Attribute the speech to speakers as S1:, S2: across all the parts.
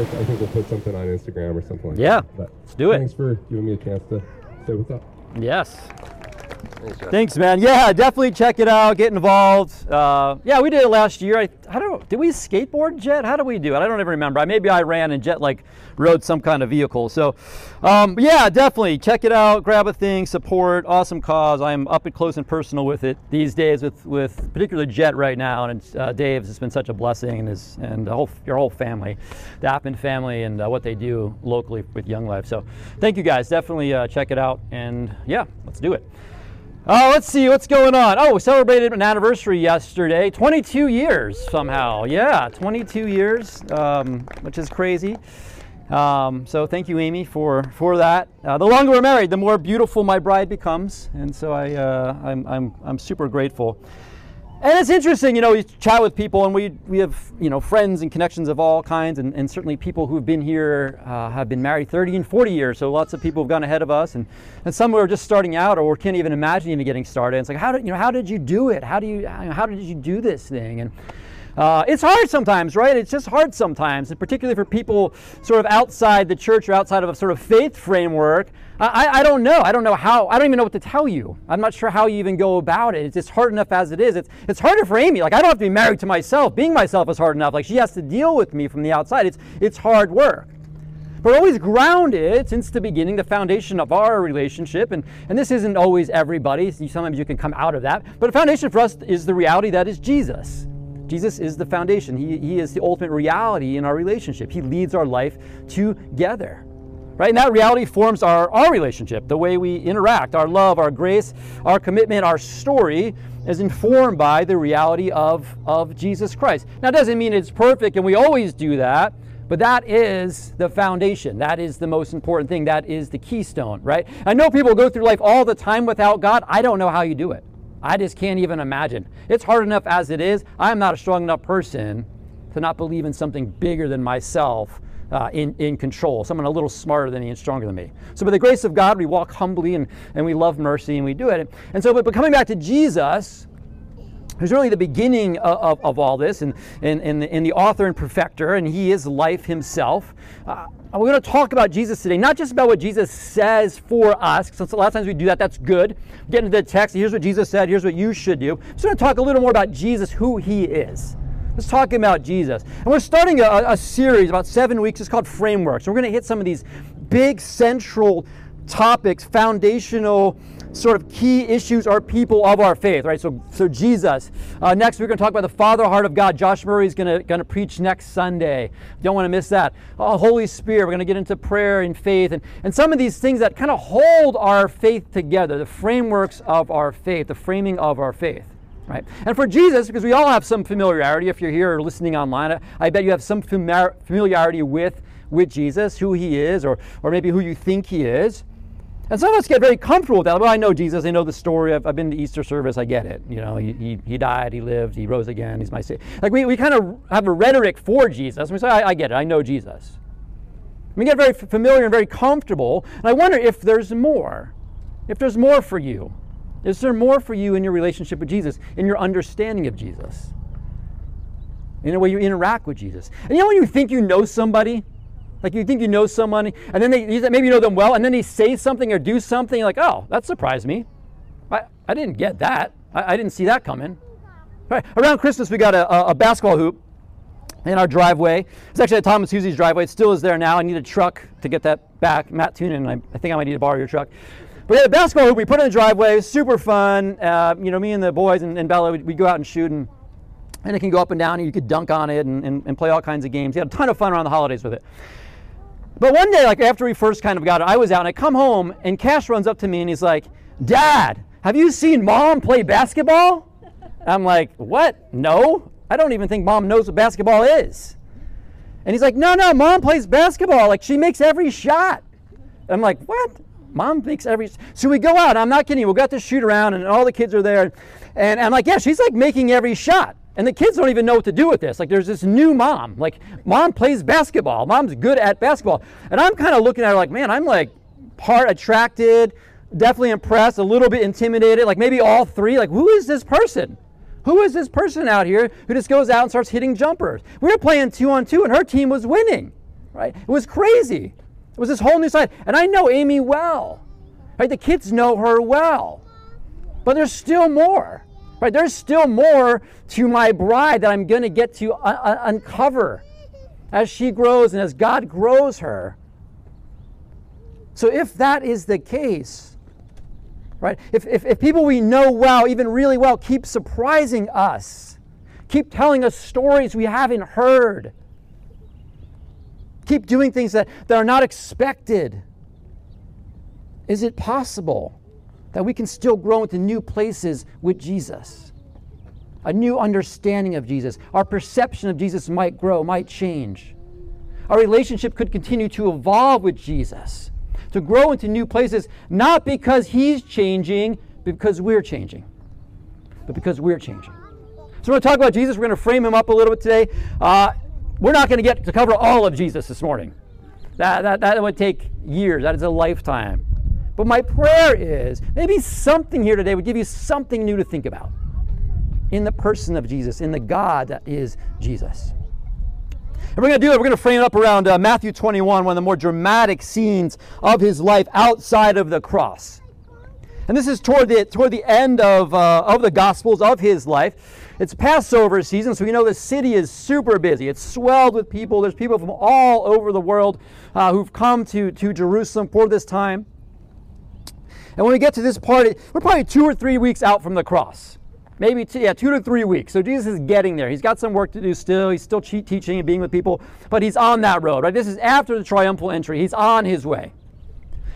S1: I think we'll put something on Instagram or something like
S2: Yeah,
S1: that. But
S2: let's do it.
S1: Thanks for giving me a chance to say what's up.
S2: Yes.
S3: Thanks,
S2: man. Yeah, definitely check it out. Get involved. Uh, yeah, we did it last year. I, I don't know. Did we skateboard, Jet? How do we do it? I don't even remember. I, maybe I ran and Jet like rode some kind of vehicle. So, um, yeah, definitely check it out. Grab a thing. Support. Awesome cause. I'm up and close and personal with it these days with with particularly Jet right now and uh, Dave's. It's been such a blessing and his and the whole your whole family, the Appin family, and uh, what they do locally with Young Life. So, thank you guys. Definitely uh, check it out. And yeah, let's do it. Oh, let's see what's going on. Oh, we celebrated an anniversary yesterday. 22 years somehow. Yeah, 22 years, um, which is crazy. Um, so thank you, Amy, for for that. Uh, the longer we're married, the more beautiful my bride becomes, and so I uh, I'm, I'm I'm super grateful. And it's interesting, you know, you chat with people, and we, we have, you know, friends and connections of all kinds, and, and certainly people who've been here uh, have been married 30 and 40 years. So lots of people have gone ahead of us, and, and some are just starting out or can't even imagine even getting started. It's like, how did you know? How did you do it? How do you how did you do this thing? And uh, it's hard sometimes, right? It's just hard sometimes, and particularly for people sort of outside the church or outside of a sort of faith framework. I, I don't know. I don't know how. I don't even know what to tell you. I'm not sure how you even go about it. It's just hard enough as it is. It's, it's harder for Amy. Like, I don't have to be married to myself. Being myself is hard enough. Like, she has to deal with me from the outside. It's, it's hard work. But always grounded since the beginning, the foundation of our relationship. And, and this isn't always everybody. Sometimes you can come out of that. But the foundation for us is the reality that is Jesus. Jesus is the foundation. He, he is the ultimate reality in our relationship. He leads our life together. Right? And that reality forms our, our relationship, the way we interact, our love, our grace, our commitment, our story is informed by the reality of, of Jesus Christ. Now, it doesn't mean it's perfect and we always do that, but that is the foundation. That is the most important thing. That is the keystone, right? I know people go through life all the time without God. I don't know how you do it. I just can't even imagine. It's hard enough as it is. I'm not a strong enough person to not believe in something bigger than myself uh, in, in control, someone a little smarter than me and stronger than me. So, by the grace of God, we walk humbly and, and we love mercy and we do it. And so, but, but coming back to Jesus, who's really the beginning of, of, of all this and, and, and, and, the author and perfecter, and he is life himself. Uh, we're going to talk about Jesus today, not just about what Jesus says for us, because a lot of times we do that, that's good. Get into the text, here's what Jesus said, here's what you should do. Just going to talk a little more about Jesus, who he is. Let's talk about Jesus. And we're starting a, a series about seven weeks. It's called Frameworks. We're going to hit some of these big central topics, foundational sort of key issues are people of our faith, right? So, so Jesus. Uh, next, we're going to talk about the Father heart of God. Josh Murray is going to going to preach next Sunday. Don't want to miss that. Oh, Holy Spirit. We're going to get into prayer and faith and, and some of these things that kind of hold our faith together, the frameworks of our faith, the framing of our faith. Right? And for Jesus, because we all have some familiarity, if you're here or listening online, I bet you have some familiarity with, with Jesus, who he is, or, or maybe who you think he is. And some of us get very comfortable with that. Well, I know Jesus. I know the story. I've, I've been to Easter service. I get it. You know, he, he, he, died, he lived, he rose again. He's my savior. Like we, we kind of have a rhetoric for Jesus. We say, I, I get it. I know Jesus. We get very familiar and very comfortable. And I wonder if there's more. If there's more for you. Is there more for you in your relationship with Jesus, in your understanding of Jesus, in the way you interact with Jesus? And you know when you think you know somebody, like you think you know someone, and then they maybe you know them well, and then they say something or do something, like, oh, that surprised me. I, I didn't get that. I, I didn't see that coming. Right. Around Christmas, we got a, a basketball hoop in our driveway. It's actually at Thomas Husey's driveway. It still is there now. I need a truck to get that back. Matt Tunin, I, I think I might need to borrow your truck. We had a basketball hoop. We put in the driveway. Super fun. Uh, you know, me and the boys and, and Bella, we, go out and shoot, and, and it can go up and down, and you could dunk on it and, and, and play all kinds of games. We had a ton of fun around the holidays with it. But one day, like after we first kind of got it, I was out and I come home, and Cash runs up to me and he's like, Dad, have you seen mom play basketball? I'm like, What? No. I don't even think mom knows what basketball is. And he's like, No, no, mom plays basketball. Like, she makes every shot. I'm like, What? Mom makes every. So we go out. I'm not kidding you. We got to shoot around, and all the kids are there. And I'm like, yeah, she's like making every shot. And the kids don't even know what to do with this. Like, there's this new mom. Like, mom plays basketball. Mom's good at basketball. And I'm kind of looking at her like, man, I'm like part attracted, definitely impressed, a little bit intimidated. Like, maybe all three. Like, who is this person? Who is this person out here who just goes out and starts hitting jumpers? We were playing two on two, and her team was winning. right? It was crazy. It was this whole new side. And I know Amy well, right? The kids know her well. But there's still more, right? There's still more to my bride that I'm going to get to un- un- uncover as she grows and as God grows her. So if that is the case, right? If, if, if people we know well, even really well, keep surprising us, keep telling us stories we haven't heard, keep doing things that, that are not expected, is it possible that we can still grow into new places with Jesus? A new understanding of Jesus. Our perception of Jesus might grow, might change. Our relationship could continue to evolve with Jesus to grow into new places, not because He's changing, because we're changing. But because we're changing. So we're going to talk about Jesus. We're going to frame Him up a little bit today. Uh, we're not going to get to cover all of Jesus this morning. That, that, that would take years. That is a lifetime. But my prayer is maybe something here today would give you something new to think about in the person of Jesus, in the God that is Jesus. And we're going to do it. We're going to frame it up around uh, Matthew 21, one of the more dramatic scenes of his life outside of the cross. And this is toward the, toward the end of, uh, of the Gospels of his life. It's Passover season, so we know the city is super busy. It's swelled with people. There's people from all over the world uh, who've come to, to Jerusalem for this time. And when we get to this part, we're probably two or three weeks out from the cross maybe two, yeah, two to three weeks. So Jesus is getting there. He's got some work to do still. He's still teaching and being with people, but he's on that road, right? This is after the triumphal entry. He's on his way.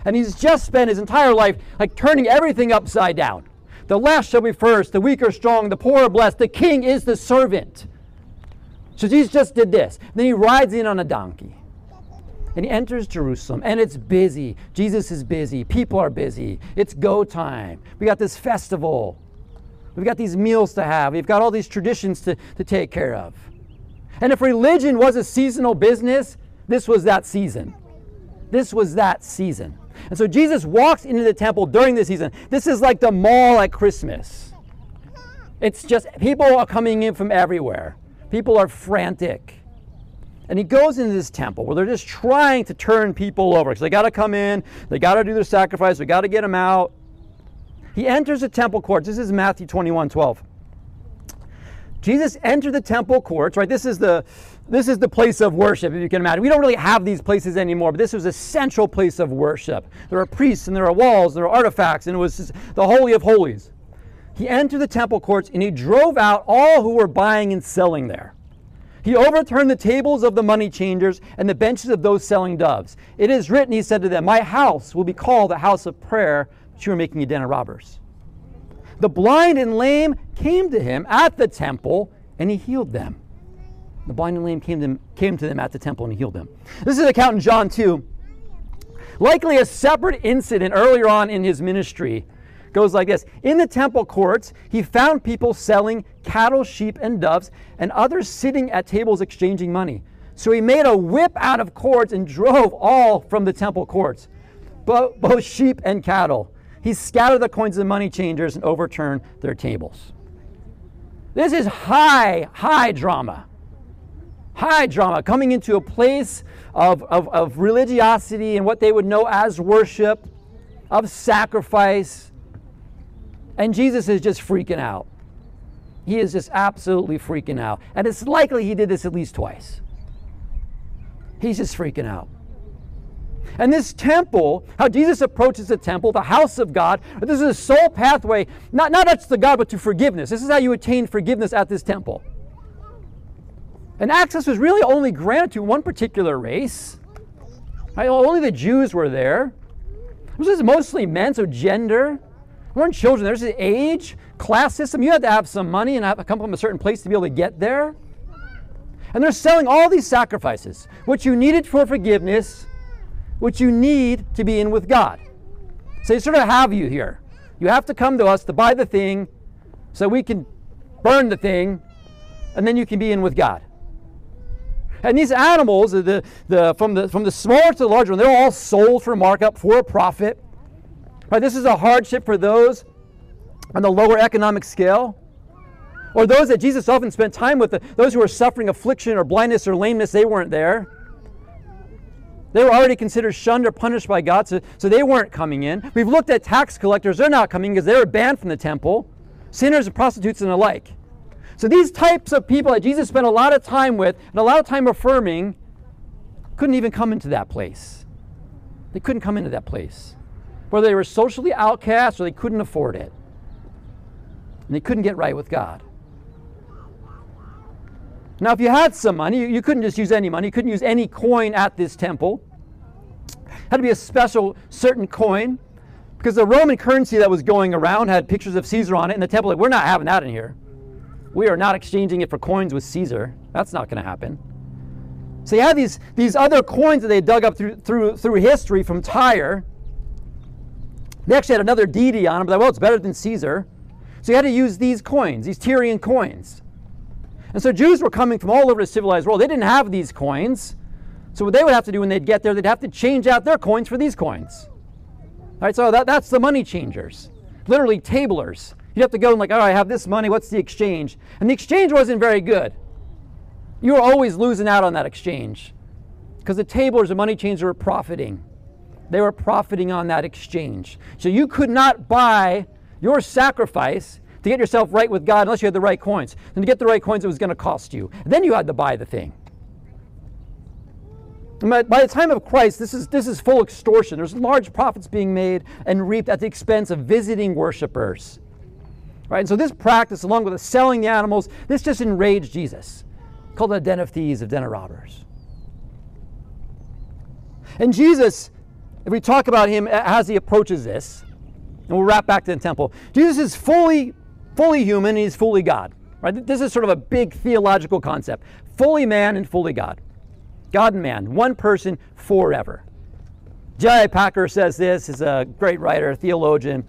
S2: And he's just spent his entire life like turning everything upside down. The last shall be first, the weak are strong, the poor are blessed, the king is the servant. So Jesus just did this. Then he rides in on a donkey. And he enters Jerusalem, and it's busy. Jesus is busy. People are busy. It's go time. We got this festival. We've got these meals to have. We've got all these traditions to, to take care of. And if religion was a seasonal business, this was that season. This was that season. And so Jesus walks into the temple during the season. This is like the mall at Christmas. It's just people are coming in from everywhere. People are frantic. And he goes into this temple where they're just trying to turn people over because they got to come in, they got to do their sacrifice, they got to get them out. He enters the temple courts. This is Matthew 21 12. Jesus entered the temple courts, right? This is the this is the place of worship, if you can imagine. We don't really have these places anymore, but this was a central place of worship. There are priests and there are walls, and there are artifacts, and it was the Holy of Holies. He entered the temple courts and he drove out all who were buying and selling there. He overturned the tables of the money changers and the benches of those selling doves. It is written, he said to them, My house will be called a house of prayer but you are making a den of robbers. The blind and lame came to him at the temple, and he healed them. The blind and lame came to, them, came to them at the temple, and he healed them. This is an account in John 2. Likely a separate incident earlier on in his ministry goes like this In the temple courts, he found people selling cattle, sheep, and doves, and others sitting at tables exchanging money. So he made a whip out of cords and drove all from the temple courts, both, sheep and cattle. He scattered the coins of the money changers and overturned their tables. This is high, high drama. High drama, coming into a place of, of, of religiosity and what they would know as worship, of sacrifice. And Jesus is just freaking out. He is just absolutely freaking out. And it's likely he did this at least twice. He's just freaking out. And this temple, how Jesus approaches the temple, the house of God, this is a sole pathway, not, not just to God, but to forgiveness. This is how you attain forgiveness at this temple. And access was really only granted to one particular race. Right? Only the Jews were there. This is mostly men, so gender. Weren't children. There's an age, class system. You had to have some money and have come from a certain place to be able to get there. And they're selling all these sacrifices, what you needed for forgiveness what you need to be in with God. So they sort of have you here. You have to come to us to buy the thing so we can burn the thing, and then you can be in with God. And these animals, the, the, from, the, from the smaller to the larger one, they're all sold for markup for a profit. Right, this is a hardship for those on the lower economic scale. Or those that Jesus often spent time with, those who are suffering affliction or blindness or lameness, they weren't there. They were already considered shunned or punished by God, so, so they weren't coming in. We've looked at tax collectors, they're not coming because they were banned from the temple, sinners and prostitutes and the like. So these types of people that Jesus spent a lot of time with and a lot of time affirming couldn't even come into that place. They couldn't come into that place. Whether they were socially outcast or they couldn't afford it. And they couldn't get right with God. Now, if you had some money, you couldn't just use any money. You couldn't use any coin at this temple. It had to be a special, certain coin, because the Roman currency that was going around had pictures of Caesar on it, and the temple like, we're not having that in here. We are not exchanging it for coins with Caesar. That's not going to happen. So you had these, these other coins that they dug up through, through, through history from Tyre. They actually had another deity on them, but well, it's better than Caesar. So you had to use these coins, these Tyrian coins. And so Jews were coming from all over the civilized world. They didn't have these coins. So what they would have to do when they'd get there, they'd have to change out their coins for these coins. All right, so that, that's the money changers, literally tablers. You'd have to go and like, right, I have this money. What's the exchange? And the exchange wasn't very good. You were always losing out on that exchange because the tablers the money changers were profiting. They were profiting on that exchange. So you could not buy your sacrifice to get yourself right with God unless you had the right coins. And to get the right coins, it was going to cost you. And then you had to buy the thing. By, the time of Christ, this is, this is full extortion. There's large profits being made and reaped at the expense of visiting worshipers. Right? And so this practice, along with the selling the animals, this just enraged Jesus. Called the den of thieves, of den of robbers. And Jesus, if we talk about him as he approaches this, and we'll wrap back to the temple, Jesus is fully fully human, he's fully God. Right? This is sort of a big theological concept. Fully man and fully God. God and man, one person forever. J.I. Packer says this, is a great writer, theologian.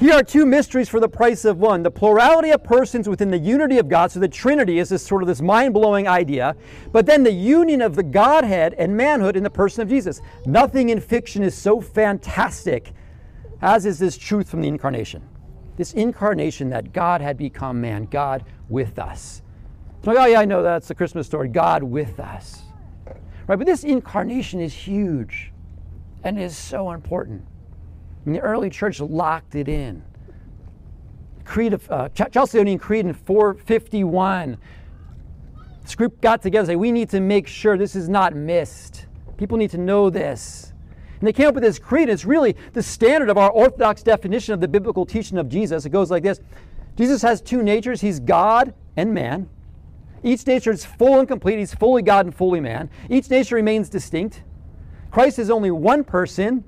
S2: Here are two mysteries for the price of one. The plurality of persons within the unity of God. So the Trinity is this sort of this mind-blowing idea. But then the union of the Godhead and manhood in the person of Jesus. Nothing in fiction is so fantastic as is this truth from the incarnation this incarnation that God had become man, God with us. like, oh yeah, I know that's the Christmas story, God with us. Right, but this incarnation is huge and is so important. And the early church locked it in. Creed of uh, Chalcedonian Creed in 451. This group got together and said, we need to make sure this is not missed. People need to know this. And they came up with this creed. It's really the standard of our orthodox definition of the biblical teaching of Jesus. It goes like this Jesus has two natures, he's God and man. Each nature is full and complete. He's fully God and fully man. Each nature remains distinct. Christ is only one person.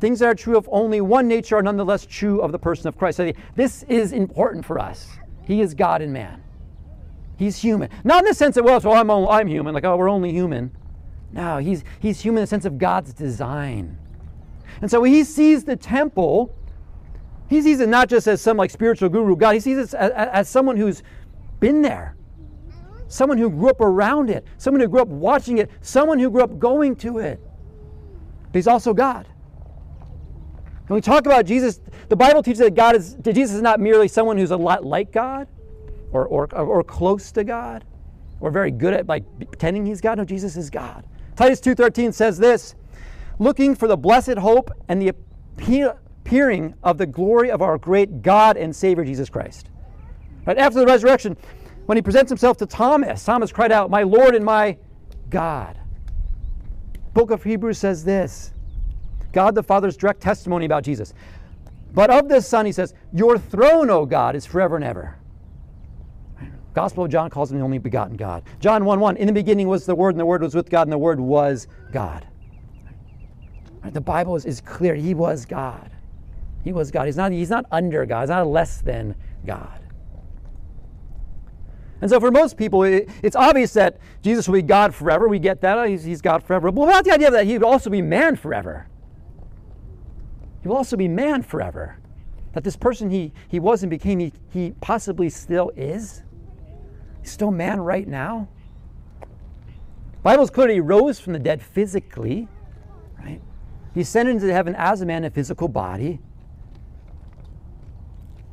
S2: Things that are true of only one nature are nonetheless true of the person of Christ. this is important for us. He is God and man. He's human. Not in the sense that, well, so I'm, I'm human, like, oh, we're only human. No, he's, he's human in the sense of God's design. And so he sees the temple, he sees it not just as some like spiritual guru God, he sees it as, as someone who's been there, someone who grew up around it, someone who grew up watching it, someone who grew up going to it. But he's also God. When we talk about Jesus, the Bible teaches that God is that Jesus is not merely someone who's a lot like God or, or, or close to God or very good at like pretending he's God. No, Jesus is God. Titus 2:13 says this, looking for the blessed hope and the appearing of the glory of our great God and Savior Jesus Christ. Right after the resurrection, when he presents himself to Thomas, Thomas cried out, "My Lord and my God." Book of Hebrews says this. God the Father's direct testimony about Jesus. But of this Son, he says, Your throne, O God, is forever and ever. Gospel of John calls him the only begotten God. John 1 1, in the beginning was the Word, and the Word was with God, and the Word was God. The Bible is, is clear. He was God. He was God. He's not, he's not under God, he's not less than God. And so for most people, it, it's obvious that Jesus will be God forever. We get that. He's, he's God forever. But what about the idea that he would also be man forever? He will also be man forever. That this person he, he was and became, he, he possibly still is. He's still man right now. Bible's clear he rose from the dead physically, right? He ascended into heaven as a man in a physical body.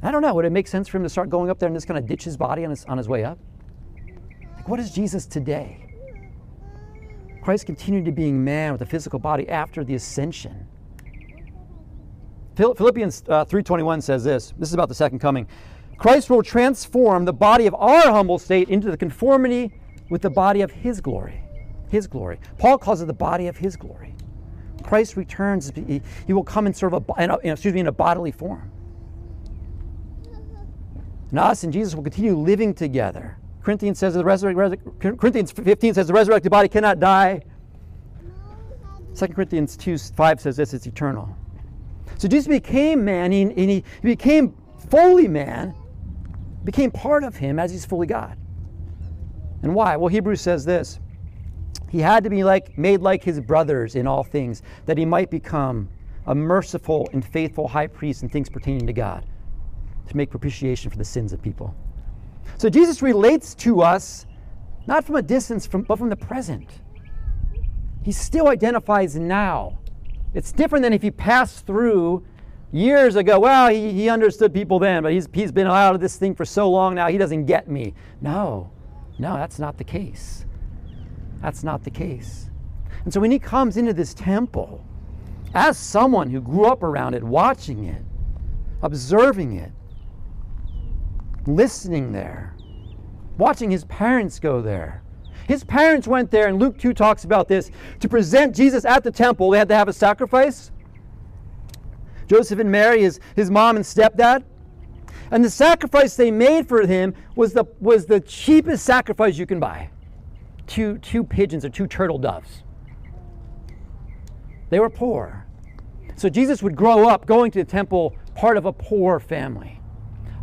S2: I don't know. Would it make sense for him to start going up there and just kind of ditch his body on his, on his way up? Like, what is Jesus today? Christ continued to being man with a physical body after the ascension. Philippians uh, 3:21 says this. This is about the second coming. Christ will transform the body of our humble state into the conformity with the body of his glory. His glory. Paul calls it the body of his glory. Christ returns, he, he will come in sort of a, in a, excuse me, in a bodily form. And us and Jesus will continue living together. Corinthians says the resurrected, Corinthians 15 says the resurrected body cannot die. 2 Corinthians 2 5 says this, it's eternal. So Jesus became man, and he, became fully man, became part of him as he's fully God. And why? Well, Hebrews says this. He had to be like made like his brothers in all things, that he might become a merciful and faithful high priest in things pertaining to God, to make propitiation for the sins of people. So Jesus relates to us not from a distance, from, but from the present. He still identifies now. It's different than if he passed through years ago. Well, he, he understood people then, but he's, he's been out of this thing for so long now, he doesn't get me. No, no, that's not the case. That's not the case. And so when he comes into this temple, as someone who grew up around it, watching it, observing it, listening there, watching his parents go there. His parents went there, and Luke 2 talks about this. To present Jesus at the temple, they had to have a sacrifice. Joseph and Mary, his, his mom and stepdad. And the sacrifice they made for him was the, was the cheapest sacrifice you can buy two, two pigeons or two turtle doves. They were poor. So Jesus would grow up going to the temple part of a poor family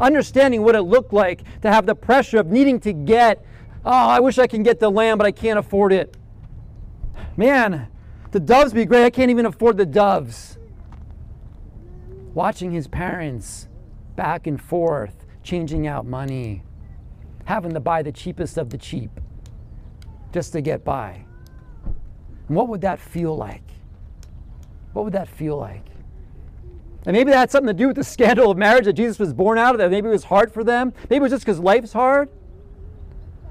S2: understanding what it looked like to have the pressure of needing to get, oh, I wish I can get the lamb, but I can't afford it. Man, the doves be great. I can't even afford the doves. Watching his parents back and forth, changing out money, having to buy the cheapest of the cheap just to get by. And what would that feel like? What would that feel like? And maybe that had something to do with the scandal of marriage that Jesus was born out of, that maybe it was hard for them. Maybe it was just because life's hard.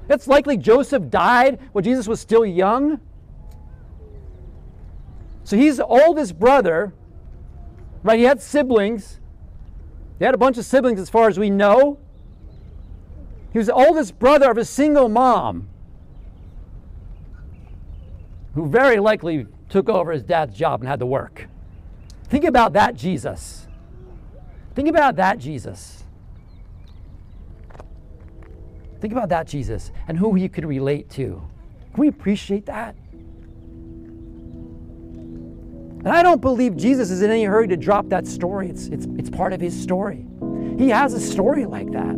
S2: It's likely Joseph died when Jesus was still young. So he's the oldest brother, right? He had siblings. He had a bunch of siblings as far as we know. He was the oldest brother of a single mom who very likely took over his dad's job and had to work. Think about that Jesus. Think about that Jesus. Think about that Jesus and who he could relate to. Can we appreciate that? And I don't believe Jesus is in any hurry to drop that story. It's, it's, it's part of his story. He has a story like that.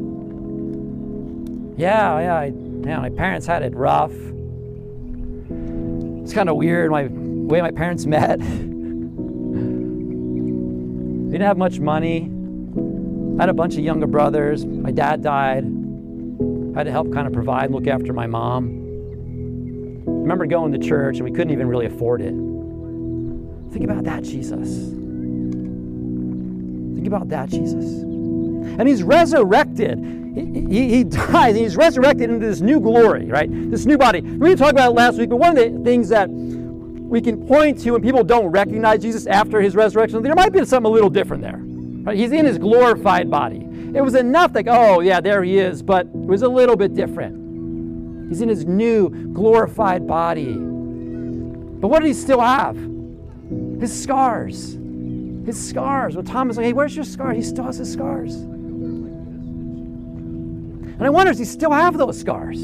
S2: Yeah, yeah, I, yeah, my parents had it rough. It's kind of weird my way my parents met. they didn't have much money. I had a bunch of younger brothers. My dad died. I had to help kind of provide look after my mom. I remember going to church and we couldn't even really afford it. Think about that, Jesus. Think about that, Jesus. And he's resurrected. He, he, he dies and he's resurrected into this new glory, right? This new body. We didn't talk about it last week, but one of the things that we can point to when people don't recognize Jesus after his resurrection, there might be something a little different there. Right? He's in his glorified body. It was enough like, oh, yeah, there he is, but it was a little bit different. He's in his new glorified body. But what did he still have? His scars. His scars. Well, Thomas like, hey, where's your scar? He still has his scars. And I wonder, does he still have those scars?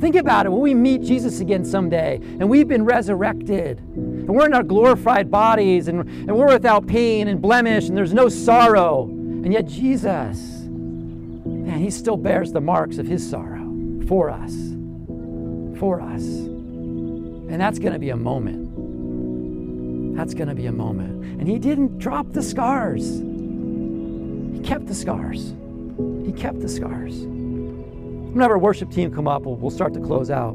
S2: Think about it when we meet Jesus again someday and we've been resurrected and we're in our glorified bodies and, and we're without pain and blemish and there's no sorrow. And yet, Jesus, man, he still bears the marks of his sorrow for us. For us. And that's going to be a moment. That's going to be a moment. And he didn't drop the scars, he kept the scars. He kept the scars. Whenever our worship team come up, we'll, we'll start to close out.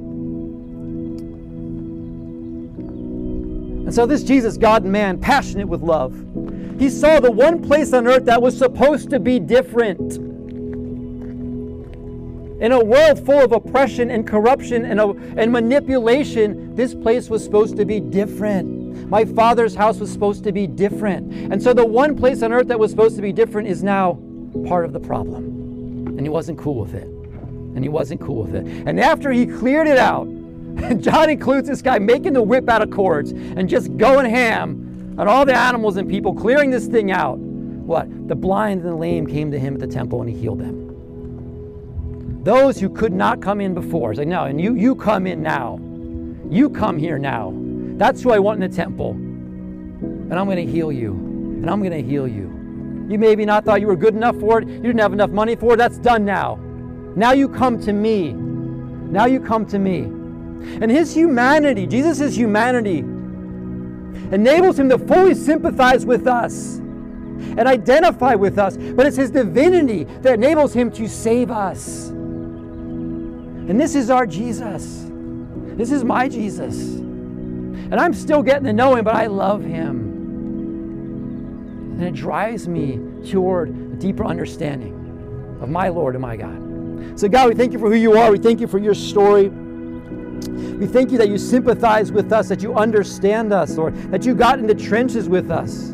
S2: And so this Jesus, God and man, passionate with love, he saw the one place on earth that was supposed to be different. In a world full of oppression and corruption and, uh, and manipulation, this place was supposed to be different. My father's house was supposed to be different. And so the one place on earth that was supposed to be different is now part of the problem. And he wasn't cool with it. And he wasn't cool with it. And after he cleared it out, John includes this guy making the whip out of cords and just going ham on all the animals and people, clearing this thing out. What? The blind and the lame came to him at the temple and he healed them. Those who could not come in before. It's like, no, and you, you come in now. You come here now. That's who I want in the temple. And I'm going to heal you. And I'm going to heal you. You maybe not thought you were good enough for it. You didn't have enough money for it. That's done now. Now you come to me. Now you come to me. And his humanity, Jesus' humanity, enables him to fully sympathize with us and identify with us. But it's his divinity that enables him to save us. And this is our Jesus. This is my Jesus. And I'm still getting to know him, but I love him. And it drives me toward a deeper understanding of my Lord and my God. So, God, we thank you for who you are. We thank you for your story. We thank you that you sympathize with us, that you understand us, Lord, that you got in the trenches with us.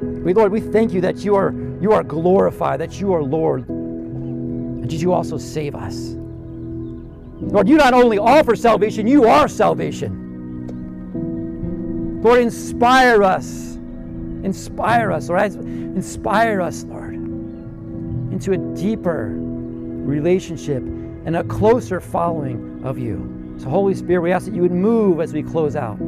S2: We, Lord, we thank you that you are, you are glorified, that you are Lord, and that you also save us. Lord, you not only offer salvation, you are salvation. Lord, inspire us. Inspire us, Lord. Inspire us, Lord, into a deeper relationship and a closer following of you. So, Holy Spirit, we ask that you would move as we close out.